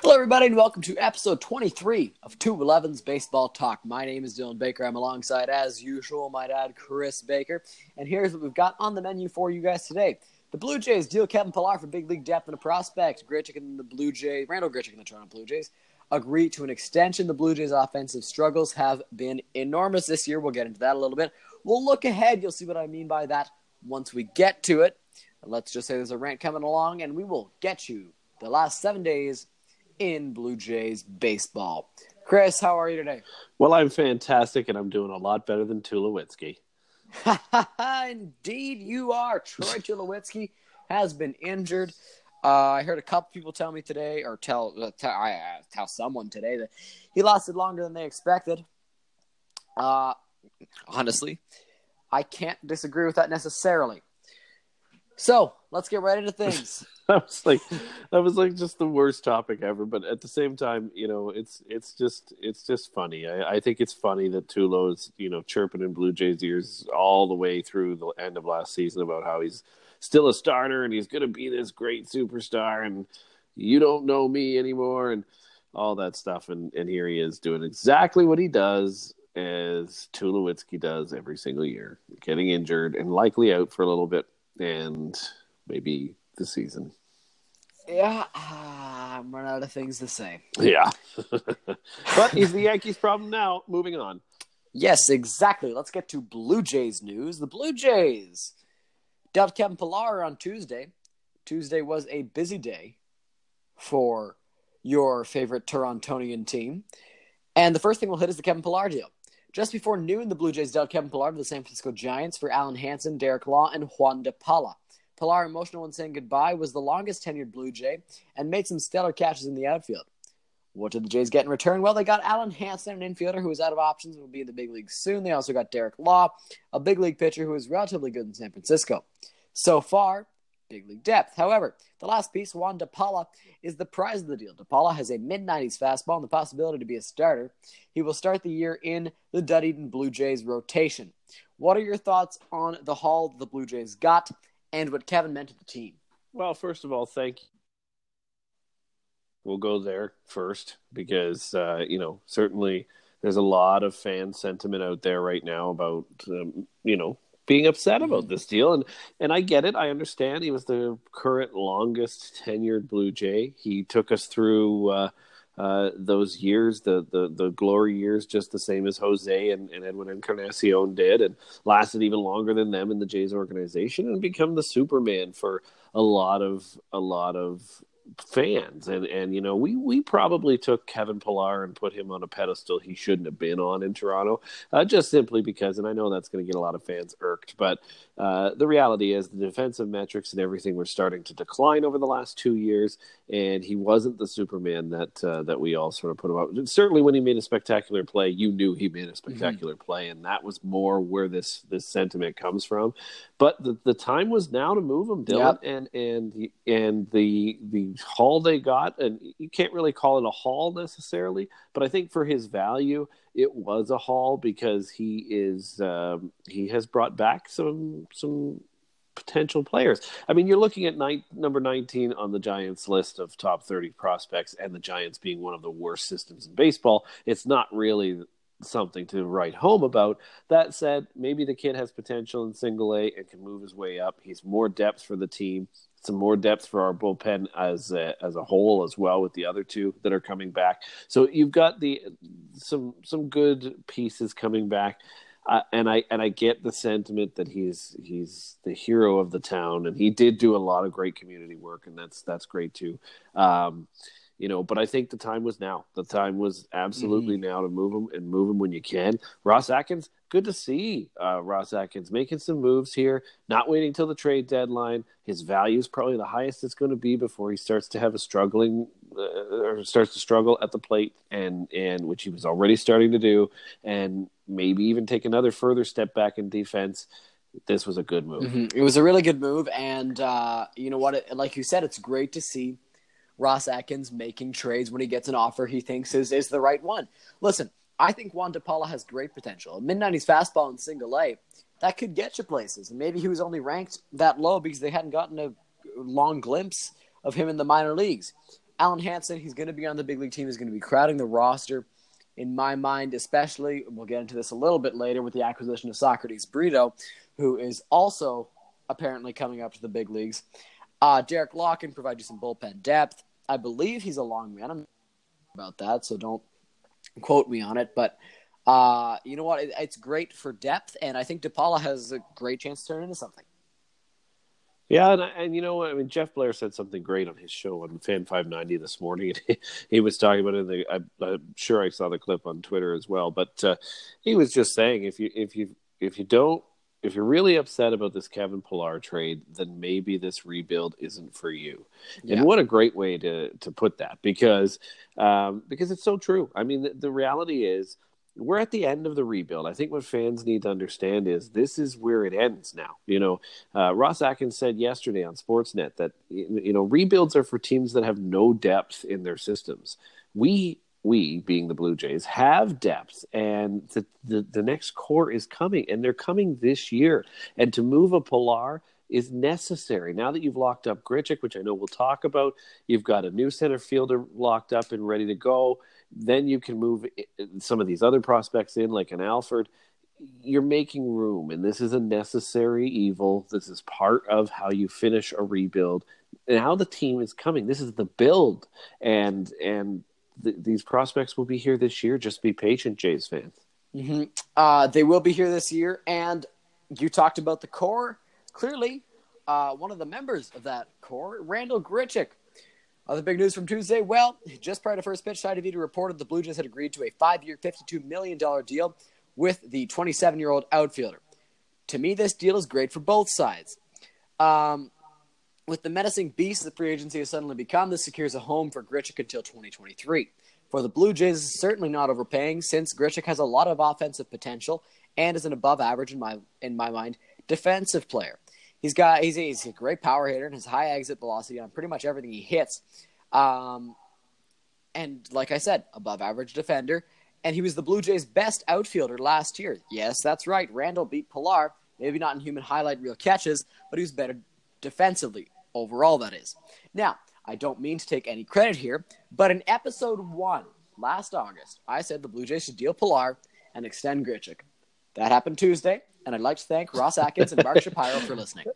Hello, everybody, and welcome to episode 23 of 211's Baseball Talk. My name is Dylan Baker. I'm alongside, as usual, my dad, Chris Baker. And here's what we've got on the menu for you guys today. The Blue Jays deal Kevin Pillar for big league depth and a prospect. Grichuk and the Blue Jays, Randal Grichuk and the Toronto Blue Jays agree to an extension. The Blue Jays' offensive struggles have been enormous this year. We'll get into that a little bit. We'll look ahead. You'll see what I mean by that once we get to it. Let's just say there's a rant coming along, and we will get you the last seven days in Blue Jays baseball. Chris, how are you today? Well, I'm fantastic, and I'm doing a lot better than Tulowitzki. Indeed, you are. Troy Tulowitzki has been injured. Uh, I heard a couple people tell me today, or tell uh, tell, uh, tell someone today that he lasted longer than they expected. Uh, honestly, I can't disagree with that necessarily. So let's get right into things. that was like that was like just the worst topic ever. But at the same time, you know, it's it's just it's just funny. I, I think it's funny that Tulo's you know chirping in Blue Jays ears all the way through the end of last season about how he's still a starter and he's going to be this great superstar and you don't know me anymore and all that stuff. And and here he is doing exactly what he does as Tulowitzki does every single year, getting injured and likely out for a little bit and maybe the season. Yeah, uh, I'm running out of things to say. Yeah. but he's the Yankees' problem now. Moving on. Yes, exactly. Let's get to Blue Jays news. The Blue Jays dealt Kevin Pillar on Tuesday. Tuesday was a busy day for your favorite Torontonian team. And the first thing we'll hit is the Kevin Pillar deal. Just before noon, the Blue Jays dealt Kevin Pillar to the San Francisco Giants for Alen Hanson, Derek Law, and Juan De Paula. Pillar, emotional when saying goodbye, was the longest tenured Blue Jay and made some stellar catches in the outfield. What did the Jays get in return? Well, they got Alen Hanson, an infielder who is out of options and will be in the big leagues soon. They also got Derek Law, a big league pitcher who is relatively good in San Francisco. So far, big league depth. However, the last piece, Juan De Paula, is the prize of the deal. De Paula has a mid 90s fastball and the possibility to be a starter. He will start the year in the Dunedin Blue Jays rotation. What are your thoughts on the haul the Blue Jays got and what Kevin meant to the team? Well, first of all, thank you. We'll go there first because, uh, you know, certainly there's a lot of fan sentiment out there right now about, um, you know, being upset about this deal and and I get it I understand he was the current longest tenured Blue Jay he took us through uh, uh, those years the, the the glory years just the same as Jose and, and Edwin Encarnacion did and lasted even longer than them in the Jays organization and become the Superman for a lot of a lot of fans and and you know we we probably took Kevin Pillar and put him on a pedestal he shouldn't have been on in Toronto uh, just simply because and I know that's going to get a lot of fans irked but uh, the reality is the defensive metrics and everything were starting to decline over the last two years, and he wasn't the Superman that uh, that we all sort of put him up. Certainly, when he made a spectacular play, you knew he made a spectacular mm-hmm. play, and that was more where this this sentiment comes from. But the, the time was now to move him, Dylan, yep. and and and the the haul they got, and you can't really call it a haul necessarily, but I think for his value it was a haul because he is um, he has brought back some some potential players. I mean, you're looking at number 19 on the Giants list of top 30 prospects, and the Giants being one of the worst systems in baseball. It's not really something to write home about. That said, maybe the kid has potential in single A and can move his way up. He's more depth for the team some more depth for our bullpen as a, as a whole as well with the other two that are coming back. So you've got the some some good pieces coming back. Uh, and I and I get the sentiment that he's he's the hero of the town, and he did do a lot of great community work, and that's that's great too. Um, you know, but I think the time was now. The time was absolutely mm-hmm. now to move him and move him when you can. Ross Atkins, good to see uh, Ross Atkins making some moves here, not waiting till the trade deadline. His value is probably the highest it's going to be before he starts to have a struggling uh, or starts to struggle at the plate, and and which he was already starting to do, and maybe even take another further step back in defense. This was a good move. Mm-hmm. It was a really good move, and uh, you know what? It, like you said, it's great to see Ross Atkins making trades when he gets an offer he thinks is, is the right one. Listen, I think Juan De Paula has great potential. Mid 90s fastball in single A, that could get you places. And maybe he was only ranked that low because they hadn't gotten a long glimpse of him in the minor leagues. Alen Hanson, he's going to be on the big league team. He's going to be crowding the roster. In my mind, especially, we'll get into this a little bit later with the acquisition of Socrates Brito, who is also apparently coming up to the big leagues. Uh, Derek can provide you some bullpen depth. I believe he's a long man. I'm about that, so don't quote me on it. But uh, you know what? It, it's great for depth, and I think DePaula has a great chance to turn into something. Yeah, and, and you know what? I mean, Jeff Blair said something great on his show on Fan 590 this morning. He, he was talking about it. The, I, am sure I saw the clip on Twitter as well, but uh, he was just saying if you if you if you don't if you're really upset about this Kevin Pillar trade, then maybe this rebuild isn't for you. Yeah. And what a great way to to put that because um, because it's so true. I mean, the, the reality is we're at the end of the rebuild. I think what fans need to understand is this is where it ends now. You know, uh, Ross Atkins said yesterday on Sportsnet that you know rebuilds are for teams that have no depth in their systems. We we being the Blue Jays have depth, and the, the the next core is coming, and they're coming this year. And to move a Pillar is necessary. Now that you've locked up Grichuk, which I know we'll talk about, you've got a new center fielder locked up and ready to go. Then you can move some of these other prospects in, like an Alford. You're making room, and this is a necessary evil. This is part of how you finish a rebuild and how the team is coming. This is the build, and and th- these prospects will be here this year. Just be patient, Jays fans. Mm-hmm. Uh, they will be here this year, and you talked about the core. Clearly, uh, one of the members of that core, Randal Grichuk, other big news from Tuesday. Well, just prior to first pitch, Shi Davidi reported the Blue Jays had agreed to a five-year, $52 million deal with the 27-year-old outfielder. To me, this deal is great for both sides. Um, with the menacing beast that free agency has suddenly become, this secures a home for Grichuk until 2023. For the Blue Jays, is certainly not overpaying since Grichuk has a lot of offensive potential and is an above average in my in my mind defensive player. He's got he's a, he's a great power hitter and has high exit velocity on pretty much everything he hits. Um, and like I said, above average defender. And he was the Blue Jays' best outfielder last year. Yes, that's right. Randal beat Pillar, maybe not in human highlight reel catches, but he was better defensively overall. That is. Now, I don't mean to take any credit here, but in episode one last August, I said the Blue Jays should deal Pillar and extend Grichuk. That happened Tuesday and I'd like to thank Ross Atkins and Mark Shapiro for listening.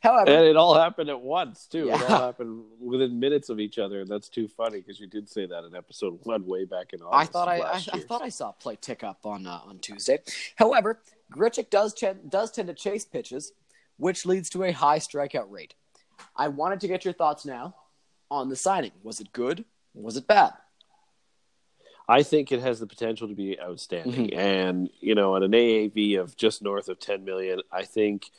However, and it all happened at once too. Yeah. It all happened within minutes of each other. And that's too funny because you did say that in episode one way back in August. I thought I, I, I, thought I saw play tick up on uh, on Tuesday. However, Grichuk does ch- does tend to chase pitches, which leads to a high strikeout rate. I wanted to get your thoughts now on the signing. Was it good? Was it bad? I think it has the potential to be outstanding. Mm-hmm. And, you know, at an AAV of just north of 10 million, I think,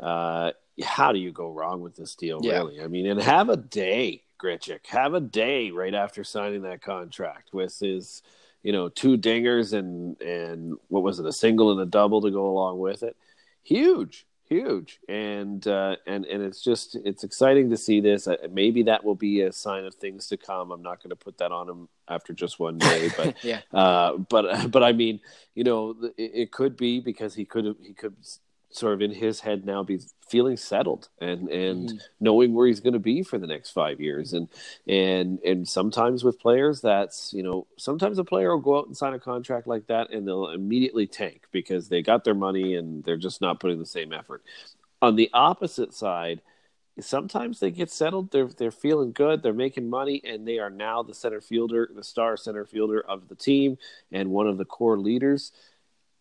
uh, how do you go wrong with this deal, yeah. really? I mean, and have a day, Grichuk. Have a day right after signing that contract with his, you know, two dingers and, and what was it, a single and a double to go along with it. Huge huge. And uh, and and it's just it's exciting to see this. Uh, maybe that will be a sign of things to come. I'm not going to put that on him after just one day but yeah. uh, but but i mean you know it, it could be because he could he could sort of in his head now be feeling settled and and mm-hmm. knowing where he's going to be for the next five years. And and and sometimes with players that's you know sometimes a player will go out and sign a contract like that and they'll immediately tank because they got their money and they're just not putting the same effort. On the opposite side sometimes they get settled they're they're feeling good they're making money and they are now the center fielder the star center fielder of the team and one of the core leaders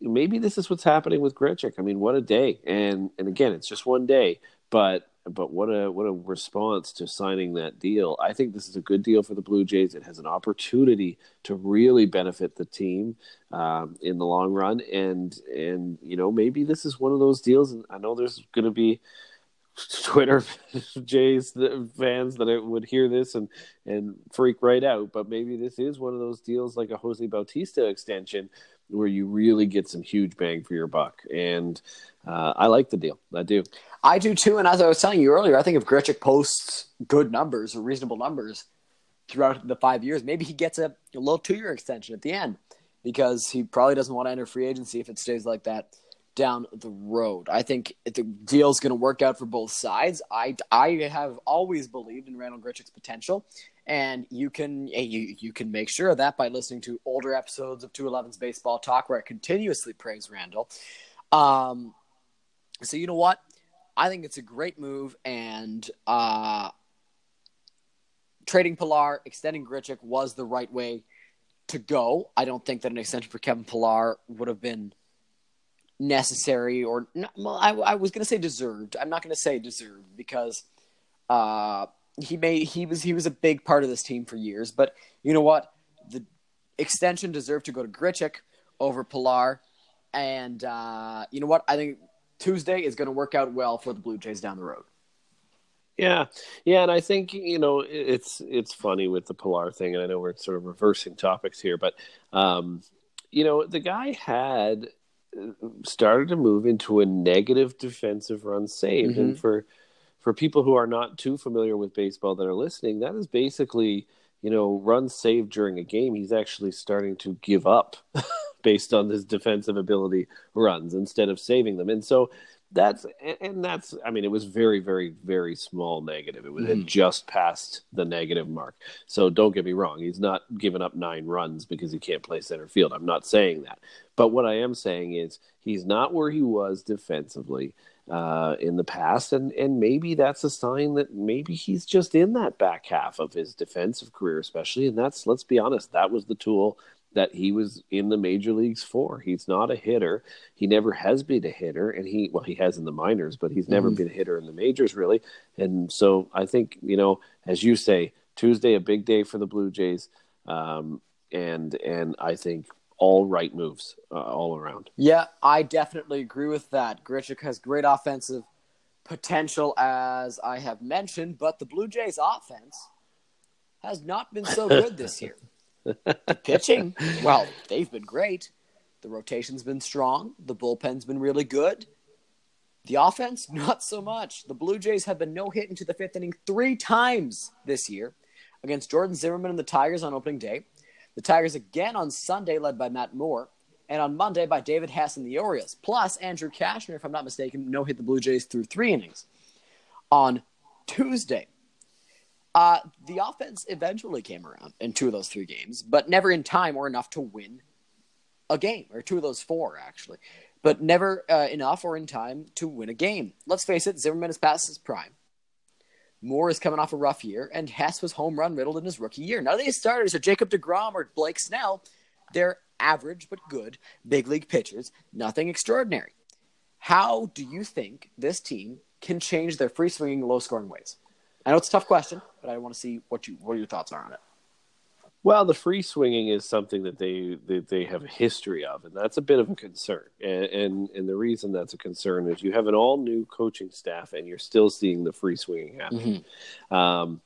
maybe this is what's happening with Grichuk. I mean, what a day! And and again, it's just one day, but but what a what a response to signing that deal. I think this is a good deal for the Blue Jays. It has an opportunity to really benefit the team um, in the long run, and and you know maybe this is one of those deals. And I know there's going to be Twitter Jays fans that would hear this and and freak right out. But maybe this is one of those deals like a Jose Bautista extension where you really get some huge bang for your buck. And uh, I like the deal. I do. I do too. And as I was telling you earlier, I think if Grichuk posts good numbers or reasonable numbers throughout the five years, maybe he gets a, a little two year extension at the end because he probably doesn't want to enter free agency if it stays like that down the road. I think the deal is going to work out for both sides. I, I have always believed in Randal Grichuk's potential, And you can you you can make sure of that by listening to older episodes of 211's Baseball Talk, where I continuously praise Randal. Um, so you know what? I think it's a great move, and uh, trading Pillar, extending Grichuk was the right way to go. I don't think that an extension for Kevin Pillar would have been necessary or well, I, I was going to say deserved. I'm not going to say deserved because uh, he made he was he was a big part of this team for years. But you know what? The extension deserved to go to Grichuk over Pillar, and uh, you know what? I think Tuesday is going to work out well for the Blue Jays down the road. Yeah, yeah, and I think you know it's it's funny with the Pillar thing, and I know we're sort of reversing topics here, but um, you know the guy had uh, started to move into a negative defensive run saved, mm-hmm. and for for people who are not too familiar with baseball that are listening, that is basically you know runs saved during a game. He's actually starting to give up based on his defensive ability runs instead of saving them, and so that's and that's i mean it was very very very small negative. It was mm. just past the negative mark. So don't get me wrong. He's not giving up nine runs because he can't play center field. I'm not saying that. But what i am saying is he's not where he was defensively uh, in the past and and maybe that's a sign that maybe he's just in that back half of his defensive career especially and that's let's be honest that was the tool that he was in the major leagues for. He's not a hitter. He never has been a hitter, and he well, he has in the minors, but he's never mm-hmm. been a hitter in the majors really. And so I think you know, as you say, Tuesday a big day for the Blue Jays, um, and and I think all right moves uh, all around. Yeah, I definitely agree with that. Grichuk has great offensive potential, as I have mentioned, but the Blue Jays offense has not been so good this year the pitching, well, they've been great. The rotation's been strong. The bullpen's been really good. The offense, not so much. The Blue Jays have been no hit into the fifth inning three times this year against Jordan Zimmermann and the Tigers on opening day. The Tigers again on Sunday, led by Matt Moore, and on Monday by David Hess and the Orioles. Plus, Andrew Cashner, if I'm not mistaken, no hit the Blue Jays through three innings. On Tuesday, uh, the offense eventually came around in two of those three games, but never in time or enough to win a game, or two of those four, actually. But never uh, enough or in time to win a game. Let's face it, Zimmermann is past his prime. Moore is coming off a rough year, and Hess was home run riddled in his rookie year. None of these starters are Jacob DeGrom or Blake Snell. They're average but good big league pitchers, nothing extraordinary. How do you think this team can change their free swinging, low scoring ways? I know it's a tough question, but I want to see what you what your thoughts are on it. Well, the free swinging is something that they that they have a history of, and that's a bit of a concern. And, and and the reason that's a concern is you have an all new coaching staff, and you're still seeing the free swinging happen. Mm-hmm. Um,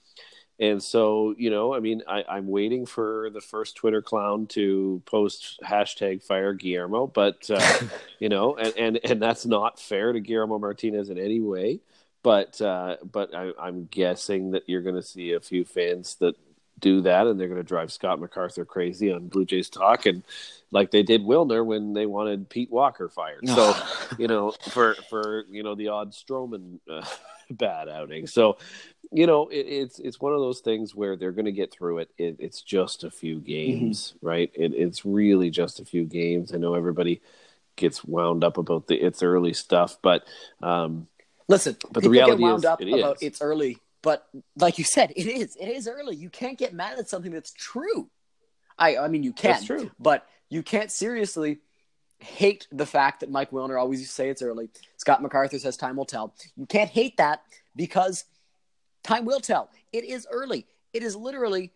and so, you know, I mean, I, I'm waiting for the first Twitter clown to post hashtag fire Guillermo, but uh, you know, and, and and that's not fair to Guillermo Martinez in any way but uh, but I, I'm guessing that you're going to see a few fans that do that, and they're going to drive Scott MacArthur crazy on Blue Jays talk, and like they did Wilner when they wanted Pete Walker fired. So you know, for for you know the odd Stroman uh, bad outing. So you know, it, it's it's one of those things where they're going to get through it. it. It's just a few games, mm-hmm. right? It, it's really just a few games. I know everybody gets wound up about the it's early stuff, but um, Listen, but the reality get wound is, up it about is. it's early, but like you said, it is. It is early. You can't get mad at something that's true. I I mean you can, that's true. but you can't seriously hate the fact that Mike Wilner always used to say it's early. Scott MacArthur says time will tell. You can't hate that because time will tell. It is early. It is literally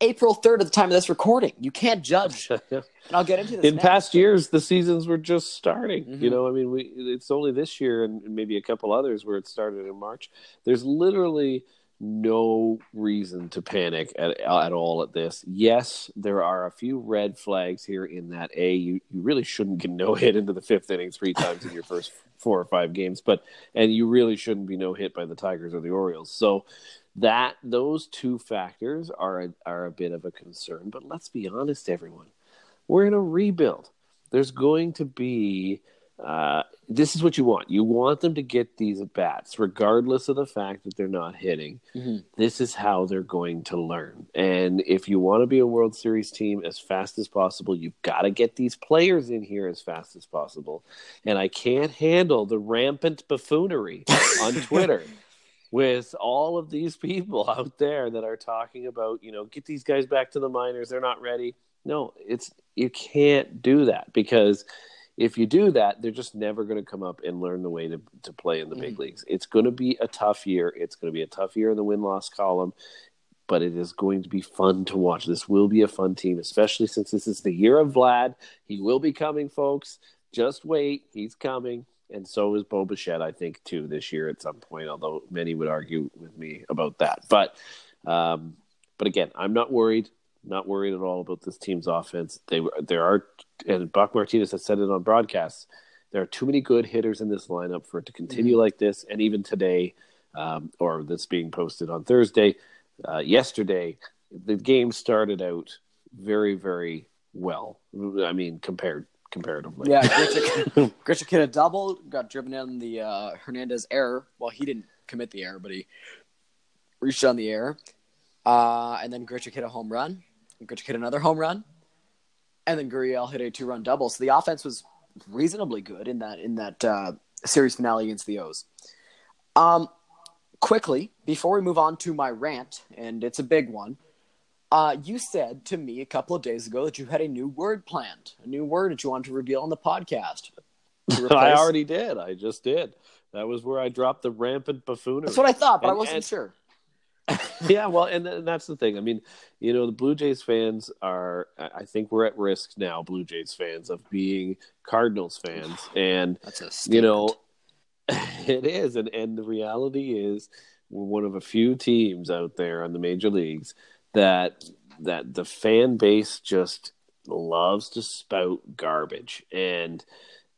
April 3rd at the time of this recording. You can't judge. and I'll get into this. In next. past years, the seasons were just starting. Mm-hmm. You know, I mean, we it's only this year and maybe a couple others where it started in March. There's literally no reason to panic at, at all at this. Yes, there are a few red flags here in that A, you, you really shouldn't get no hit into the fifth inning three times in your first four or five games, but and you really shouldn't be no hit by the Tigers or the Orioles. So that those two factors are a, are a bit of a concern. But let's be honest, everyone, we're in a rebuild. There's going to be uh, this is what you want. You want them to get these at bats, regardless of the fact that they're not hitting. Mm-hmm. This is how they're going to learn. And if you want to be a World Series team as fast as possible, you've got to get these players in here as fast as possible. And I can't handle the rampant buffoonery on Twitter. With all of these people out there that are talking about, you know, get these guys back to the minors, they're not ready. No, it's you can't do that because if you do that, they're just never going to come up and learn the way to, to play in the big Mm. leagues. It's going to be a tough year. It's going to be a tough year in the win loss column, but it is going to be fun to watch. This will be a fun team, especially since this is the year of Vlad. He will be coming, folks. Just wait. He's coming. And so is Bo Bichette, I think, too, this year at some point, although many would argue with me about that. But, um, but again, I'm not worried. Not worried at all about this team's offense. They there are, and Buck Martinez has said it on broadcasts. There are too many good hitters in this lineup for it to continue like this. And even today, um, or this being posted on Thursday, uh, yesterday, the game started out very, very well. I mean, compared comparatively. Yeah, Grichuk, Grichuk hit a double, got driven in the uh, Hernandez error. Well, he didn't commit the error, but he reached on the error. Uh, and then Grichuk hit a home run. Grichuk hit another home run. And then Gurriel hit a two run double. So the offense was reasonably good in that in that uh, series finale against the O's. Um, quickly, before we move on to my rant, and it's a big one, uh, you said to me a couple of days ago that you had a new word planned, a new word that you wanted to reveal on the podcast. I already did. I just did. That was where I dropped the rampant buffoonery. That's what I thought, but I wasn't and- sure. yeah, well, and, and that's the thing. I mean, you know, the Blue Jays fans are. I think we're at risk now, Blue Jays fans, of being Cardinals fans, and That's a you know, it is, and and the reality is, we're one of a few teams out there on the major leagues that that the fan base just loves to spout garbage, and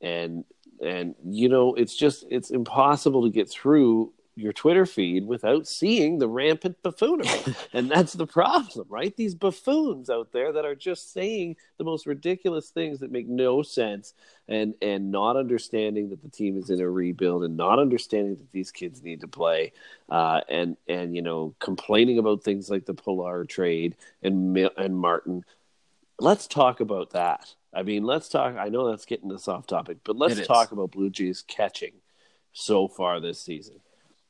and and you know, it's just it's impossible to get through your Twitter feed without seeing the rampant buffoonery. and that's the problem, right? These buffoons out there that are just saying the most ridiculous things that make no sense and and not understanding that the team is in a rebuild and not understanding that these kids need to play uh, and and you know complaining about things like the Pillar trade and and Martin. Let's talk about that. I mean, let's talk. I know that's getting us off topic, but let's talk about Blue Jays catching so far this season.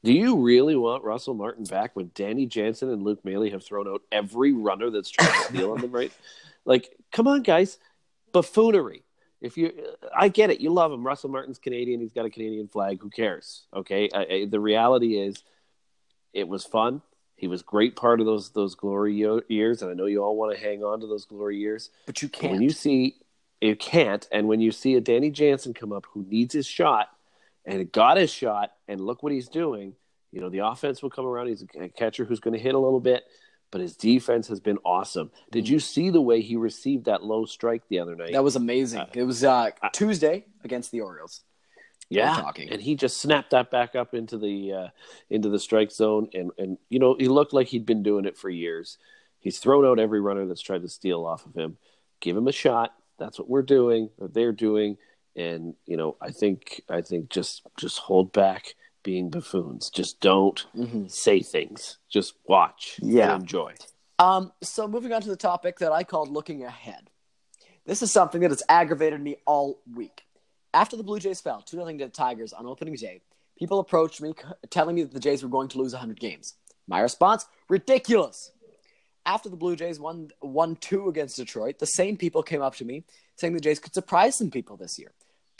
Do you really want Russell Martin back when Danny Jansen and Luke Maile have thrown out every runner that's trying to steal on them, right? Like, come on, guys, buffoonery. If you, I get it. You love him. Russell Martin's Canadian. He's got a Canadian flag. Who cares? Okay. I, I, the reality is, it was fun. He was great part of those those glory years, and I know you all want to hang on to those glory years. But you can't. when you see you can't, and when you see a Danny Jansen come up who needs his shot and got his shot, and look what he's doing, you know the offense will come around. He's a catcher who's going to hit a little bit, but his defense has been awesome. Did you see the way he received that low strike the other night? that was amazing. it was uh, Tuesday against the Orioles. yeah, talking. and he just snapped that back up into the uh, into the strike zone, and and you know he looked like he'd been doing it for years. He's thrown out every runner that's tried to steal off of him. Give him a shot. That's what we're doing. They're doing, and you know I think I think just just hold back being buffoons. Just don't Mm-hmm. say things. Just watch. Yeah. and enjoy. Um, so moving on to the topic that I called looking ahead. This is something that has aggravated me all week. After the Blue Jays fell 2 0 to the Tigers on opening day, people approached me telling me that the Jays were going to lose 100 games. My response ridiculous. After the Blue Jays won 1 2 against Detroit, the same people came up to me saying the Jays could surprise some people this year.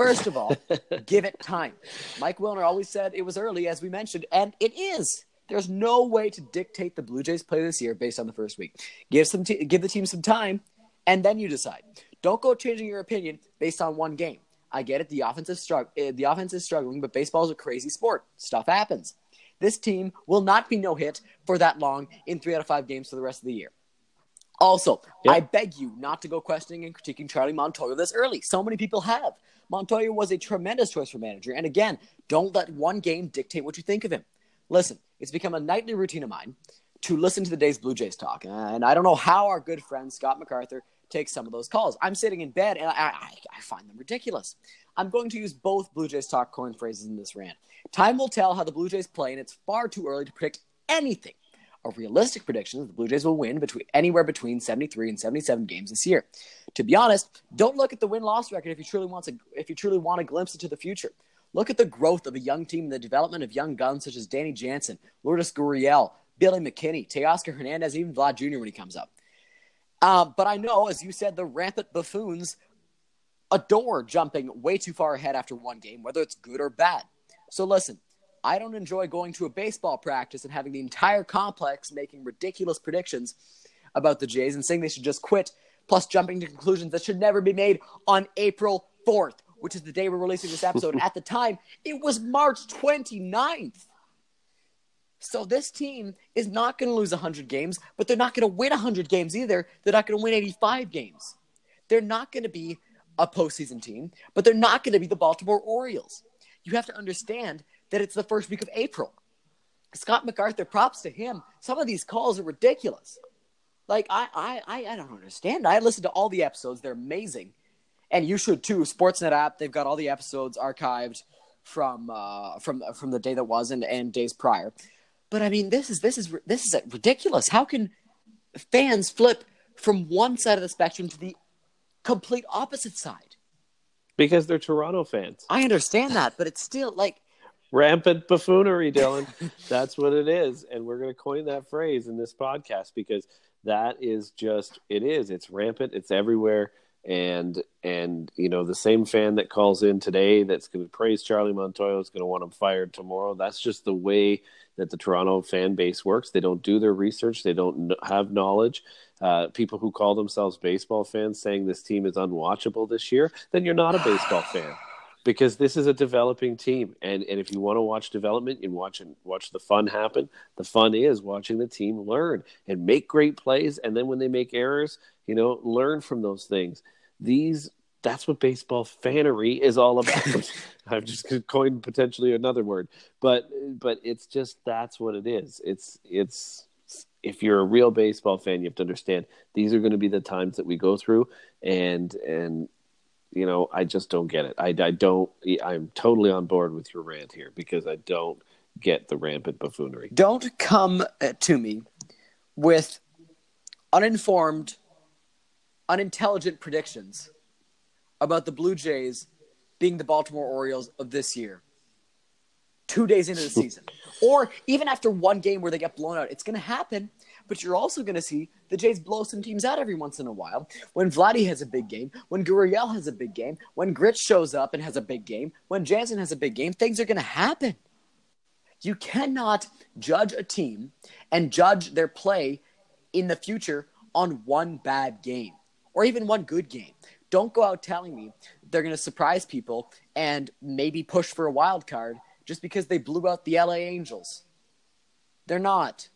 First of all, give it time. Mike Wilner always said it was early, as we mentioned, and it is. There's no way to dictate the Blue Jays play this year based on the first week. Give some, te- give the team some time, and then you decide. Don't go changing your opinion based on one game. I get it. The offense is strugg- uh, The offense is struggling, but baseball is a crazy sport. Stuff happens. This team will not be no hit for that long in three out of five games for the rest of the year. Also, Yeah. I beg you not to go questioning and critiquing Charlie Montoyo this early. So many people have. Montoyo was a tremendous choice for manager. And again, don't let one game dictate what you think of him. Listen, it's become a nightly routine of mine to listen to the day's Blue Jays talk. And I don't know how our good friend Scott MacArthur takes some of those calls. I'm sitting in bed and I, I, I find them ridiculous. I'm going to use both Blue Jays talk coin phrases in this rant. Time will tell how the Blue Jays play, and it's far too early to predict anything. A realistic prediction is the Blue Jays will win between anywhere between 73 and 77 games this year. To be honest, don't look at the win-loss record if you truly want a, if you truly want a glimpse into the future. Look at the growth of a young team and the development of young guns such as Danny Jansen, Lourdes Gurriel, Billy McKinney, Teoscar Hernandez, even Vlad Jr. when he comes up. Uh, but I know, as you said, the rampant buffoons adore jumping way too far ahead after one game, whether it's good or bad. So listen, I don't enjoy going to a baseball practice and having the entire complex making ridiculous predictions about the Jays and saying they should just quit, plus jumping to conclusions that should never be made on April 4th, which is the day we're releasing this episode. At the time, it was March 29th. So this team is not going to lose 100 games, but they're not going to win 100 games either. They're not going to win 85 games. They're not going to be a postseason team, but they're not going to be the Baltimore Orioles. You have to understand that it's the first week of April. Scott MacArthur, props to him. Some of these calls are ridiculous. Like I, I, I don't understand. I listened to all the episodes; they're amazing, and you should too. Sportsnet app, they've got all the episodes archived from uh, from from the day that was and, and days prior. But I mean, this is this is this is ridiculous. How can fans flip from one side of the spectrum to the complete opposite side? Because they're Toronto fans. I understand that, but it's still like rampant buffoonery, Dylan. That's what it is. And we're going to coin that phrase in this podcast because that is just, it is. It's rampant, it's everywhere. And, and, you know, the same fan that calls in today that's going to praise Charlie Montoyo is going to want him fired tomorrow. That's just the way that the Toronto fan base works. They don't do their research, they don't have knowledge. Uh, people who call themselves baseball fans saying this team is unwatchable this year, then you're not a baseball fan because this is a developing team. And and if you want to watch development and watch and watch the fun happen the fun is watching the team learn and make great plays. And then when they make errors you know learn from those things. These that's what baseball fanery is all about. I've just coined potentially another word but but it's just that's what it is. It's it's if you're a real baseball fan you have to understand these are going to be the times that we go through and and you know, I just don't get it. I, I don't. I'm totally on board with your rant here because I don't get the rampant buffoonery. Don't come uh, to me with uninformed, unintelligent predictions about the Blue Jays being the Baltimore Orioles of this year. Two days into the season, or even after one game where they get blown out, it's going to happen. But you're also going to see the Jays blow some teams out every once in a while. When Vladdy has a big game, when Gurriel has a big game, when Grit shows up and has a big game, when Jansen has a big game, things are going to happen. You cannot judge a team and judge their play in the future on one bad game or even one good game. Don't go out telling me they're going to surprise people and maybe push for a wild card just because they blew out the LA Angels. They're not.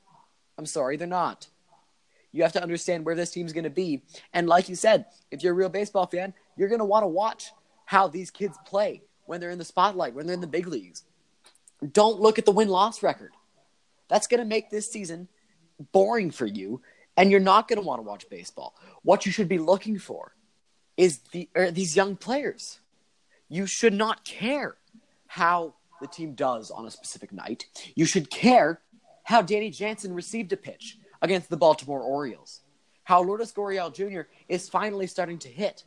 I'm sorry, they're not. You have to understand where this team's going to be. And like you said, if you're a real baseball fan, you're going to want to watch how these kids play when they're in the spotlight, when they're in the big leagues. Don't look at the win loss record. That's going to make this season boring for you, and you're not going to want to watch baseball. What you should be looking for is the er, these young players. You should not care how the team does on a specific night. You should care how Danny Jansen received a pitch against the Baltimore Orioles. How Lourdes Gurriel Jr. is finally starting to hit.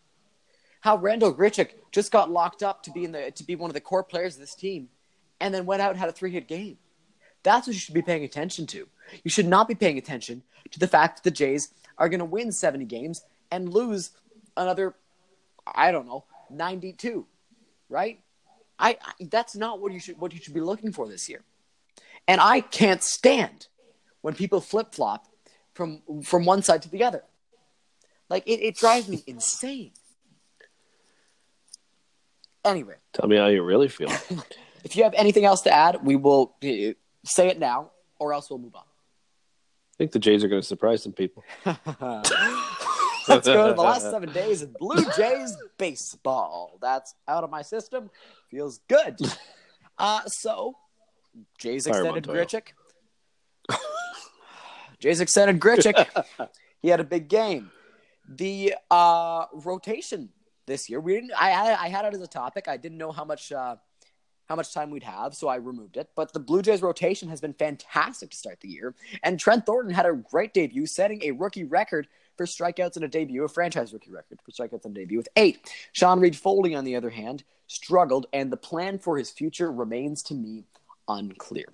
How Randal Grichuk just got locked up to be in the to be one of the core players of this team, and then went out and had a three hit game. That's what you should be paying attention to. You should not be paying attention to the fact that the Jays are going to win 70 games and lose another, I don't know, 92, right? I, I that's not what you should what you should be looking for this year. And I can't stand when people flip flop from from one side to the other. Like it, it drives me insane. Anyway, tell me how you really feel. if you have anything else to add, we will uh, say it now, or else we'll move on. I think the Jays are going to surprise some people. Let's go to the last seven days of Blue Jays baseball. That's out of my system. Feels good. Uh, so, Jays extended Grichuk. Jays extended Grichuk. he had a big game. the uh, rotation this year. We didn't. I, I I had it as a topic. I didn't know how much uh, how much time we'd have, so I removed it. But the Blue Jays rotation has been fantastic to start the year, and Trent Thornton had a great debut, setting a rookie record for strikeouts in a debut, a franchise rookie record for strikeouts in a debut with eight. Sean Reid-Foley, on the other hand, struggled, and the plan for his future remains to me unclear.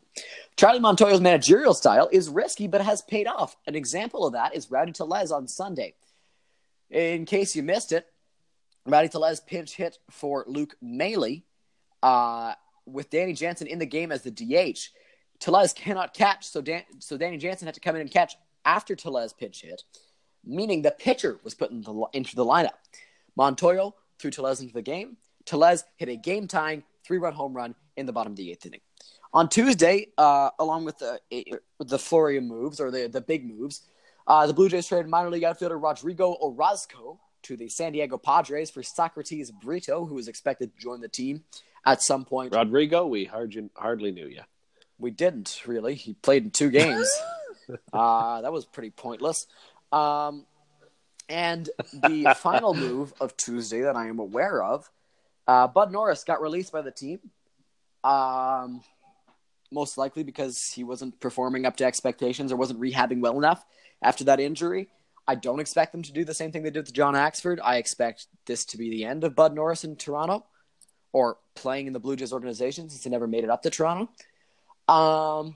Charlie Montoyo's managerial style is risky, but has paid off. An example of that is Rowdy Tellez on Sunday. In case you missed it, Rowdy Tellez pinch hit for Luke Maile uh, with Danny Jansen in the game as the DH. Tellez cannot catch, so Dan- so Danny Jansen had to come in and catch after Tellez pitch hit, meaning the pitcher was put in the, into the lineup. Montoyo threw Tellez into the game. Tellez hit a game tying three run home run in the bottom of the eighth inning. On Tuesday, uh, along with the the flurry of moves or the, the big moves, uh, the Blue Jays traded minor league outfielder Rodrigo Orozco to the San Diego Padres for Socrates Brito, who is expected to join the team at some point. Rodrigo, we hardly, hardly knew you. We didn't really. He played in two games. uh, that was pretty pointless. Um, and the final move of Tuesday that I am aware of, uh, Bud Norris got released by the team. Um, most likely because he wasn't performing up to expectations or wasn't rehabbing well enough after that injury. I don't expect them to do the same thing they did with John Axford. I expect this to be the end of Bud Norris in Toronto or playing in the Blue Jays organization since he never made it up to Toronto. Um,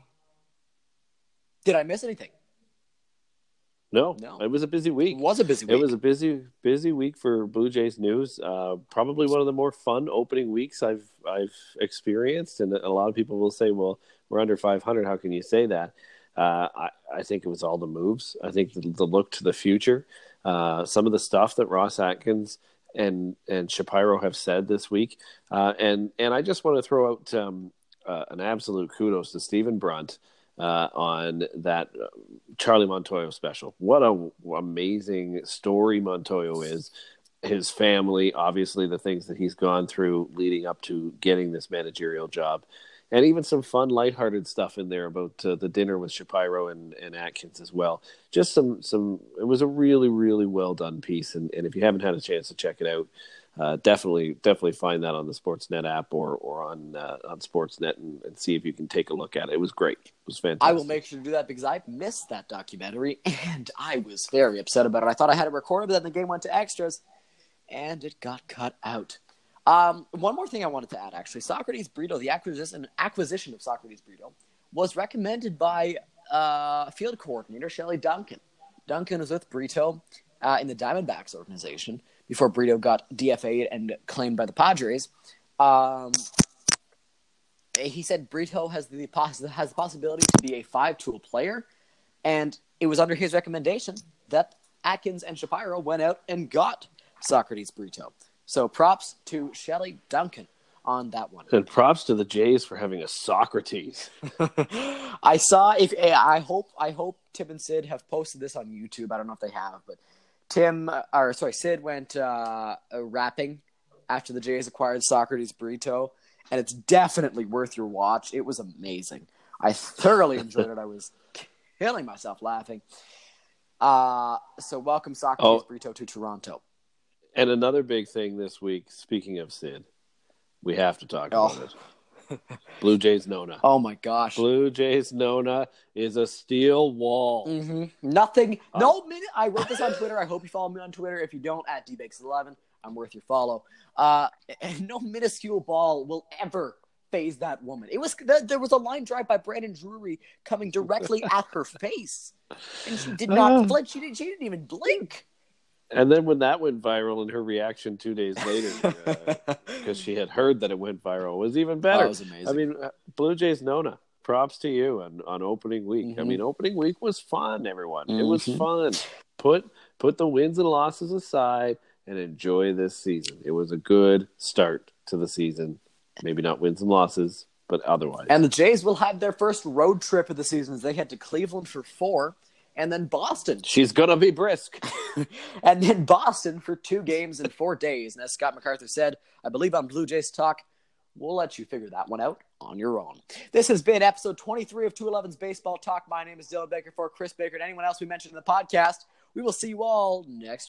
did I miss anything? No, no, it was a busy week. It was a busy week. It was a busy, busy week for Blue Jays news. Uh, probably one of the more fun opening weeks I've I've experienced, and a lot of people will say, "Well, we're under 500. How can you say that?" Uh, I, I think it was all the moves. I think the, the look to the future, uh, some of the stuff that Ross Atkins and and Shapiro have said this week, uh, and and I just want to throw out um, uh, an absolute kudos to Stephen Brunt uh, on that uh, Charlie Montoyo special. What a amazing story Montoyo is. His family, obviously, the things that he's gone through leading up to getting this managerial job, and even some fun, lighthearted stuff in there about uh, the dinner with Shapiro and, and Atkins as well. Just some, some. It was a really, really well done piece, and, and if you haven't had a chance to check it out, uh, definitely definitely find that on the Sportsnet app or or on uh, on Sportsnet and, and, see if you can take a look at it. It was great. It was fantastic. I will make sure to do that because I missed that documentary and I was very upset about it. I thought I had it recorded, but then the game went to extras and it got cut out. Um, one more thing I wanted to add, actually, Socrates Brito, the acquisition acquisition of Socrates Brito, was recommended by uh, field coordinator Shelley Duncan. Duncan is with Brito uh, in the Diamondbacks organization before Brito got DFA'd and claimed by the Padres. Um, he said Brito has the poss- has the possibility to be a five tool player, and it was under his recommendation that Atkins and Shapiro went out and got Socrates Brito. So props to Shelley Duncan on that one. And props to the Jays for having a Socrates. I saw if I hope I hope Tim and Sid have posted this on YouTube. I don't know if they have, but Tim, or sorry, Sid went uh, rapping after the Jays acquired Socrates Burrito, and it's definitely worth your watch. It was amazing. I thoroughly enjoyed it. I was killing myself laughing. Uh, so welcome Socrates oh, Brito to Toronto. And another big thing this week, speaking of Sid, we have to talk oh. about it. Blue Jays Nonna. Oh my gosh. Blue Jays Nonna is a steel wall. Mm-hmm. Nothing. Uh, no minute. I wrote this on Twitter. I hope you follow me on Twitter. If you don't, at dbakes11, I'm worth your follow. Uh, and no minuscule ball will ever phase that woman. It was there was a line drive by Brandon Drury coming directly at her face, and she did not flinch. She didn't. She didn't even blink. And then when that went viral, and her reaction two days later, because uh, she had heard that it went viral, was even better. That was amazing. I mean, uh, Blue Jays Nonna, props to you on, on opening week. Mm-hmm. I mean, opening week was fun. Everyone, mm-hmm. it was mm-hmm. fun. Put put the wins and losses aside and enjoy this season. It was a good start to the season. Maybe not wins and losses, but otherwise. And the Jays will have their first road trip of the season as they head to Cleveland for four and then Boston. She's gonna be brisk. and then Boston for two games in four days. And as Scott MacArthur said, I believe on Blue Jays Talk, we'll let you figure that one out on your own. This has been episode 23 of 211's Baseball Talk. My name is Dylan Baker for Chris Baker and anyone else we mentioned in the podcast. We will see you all next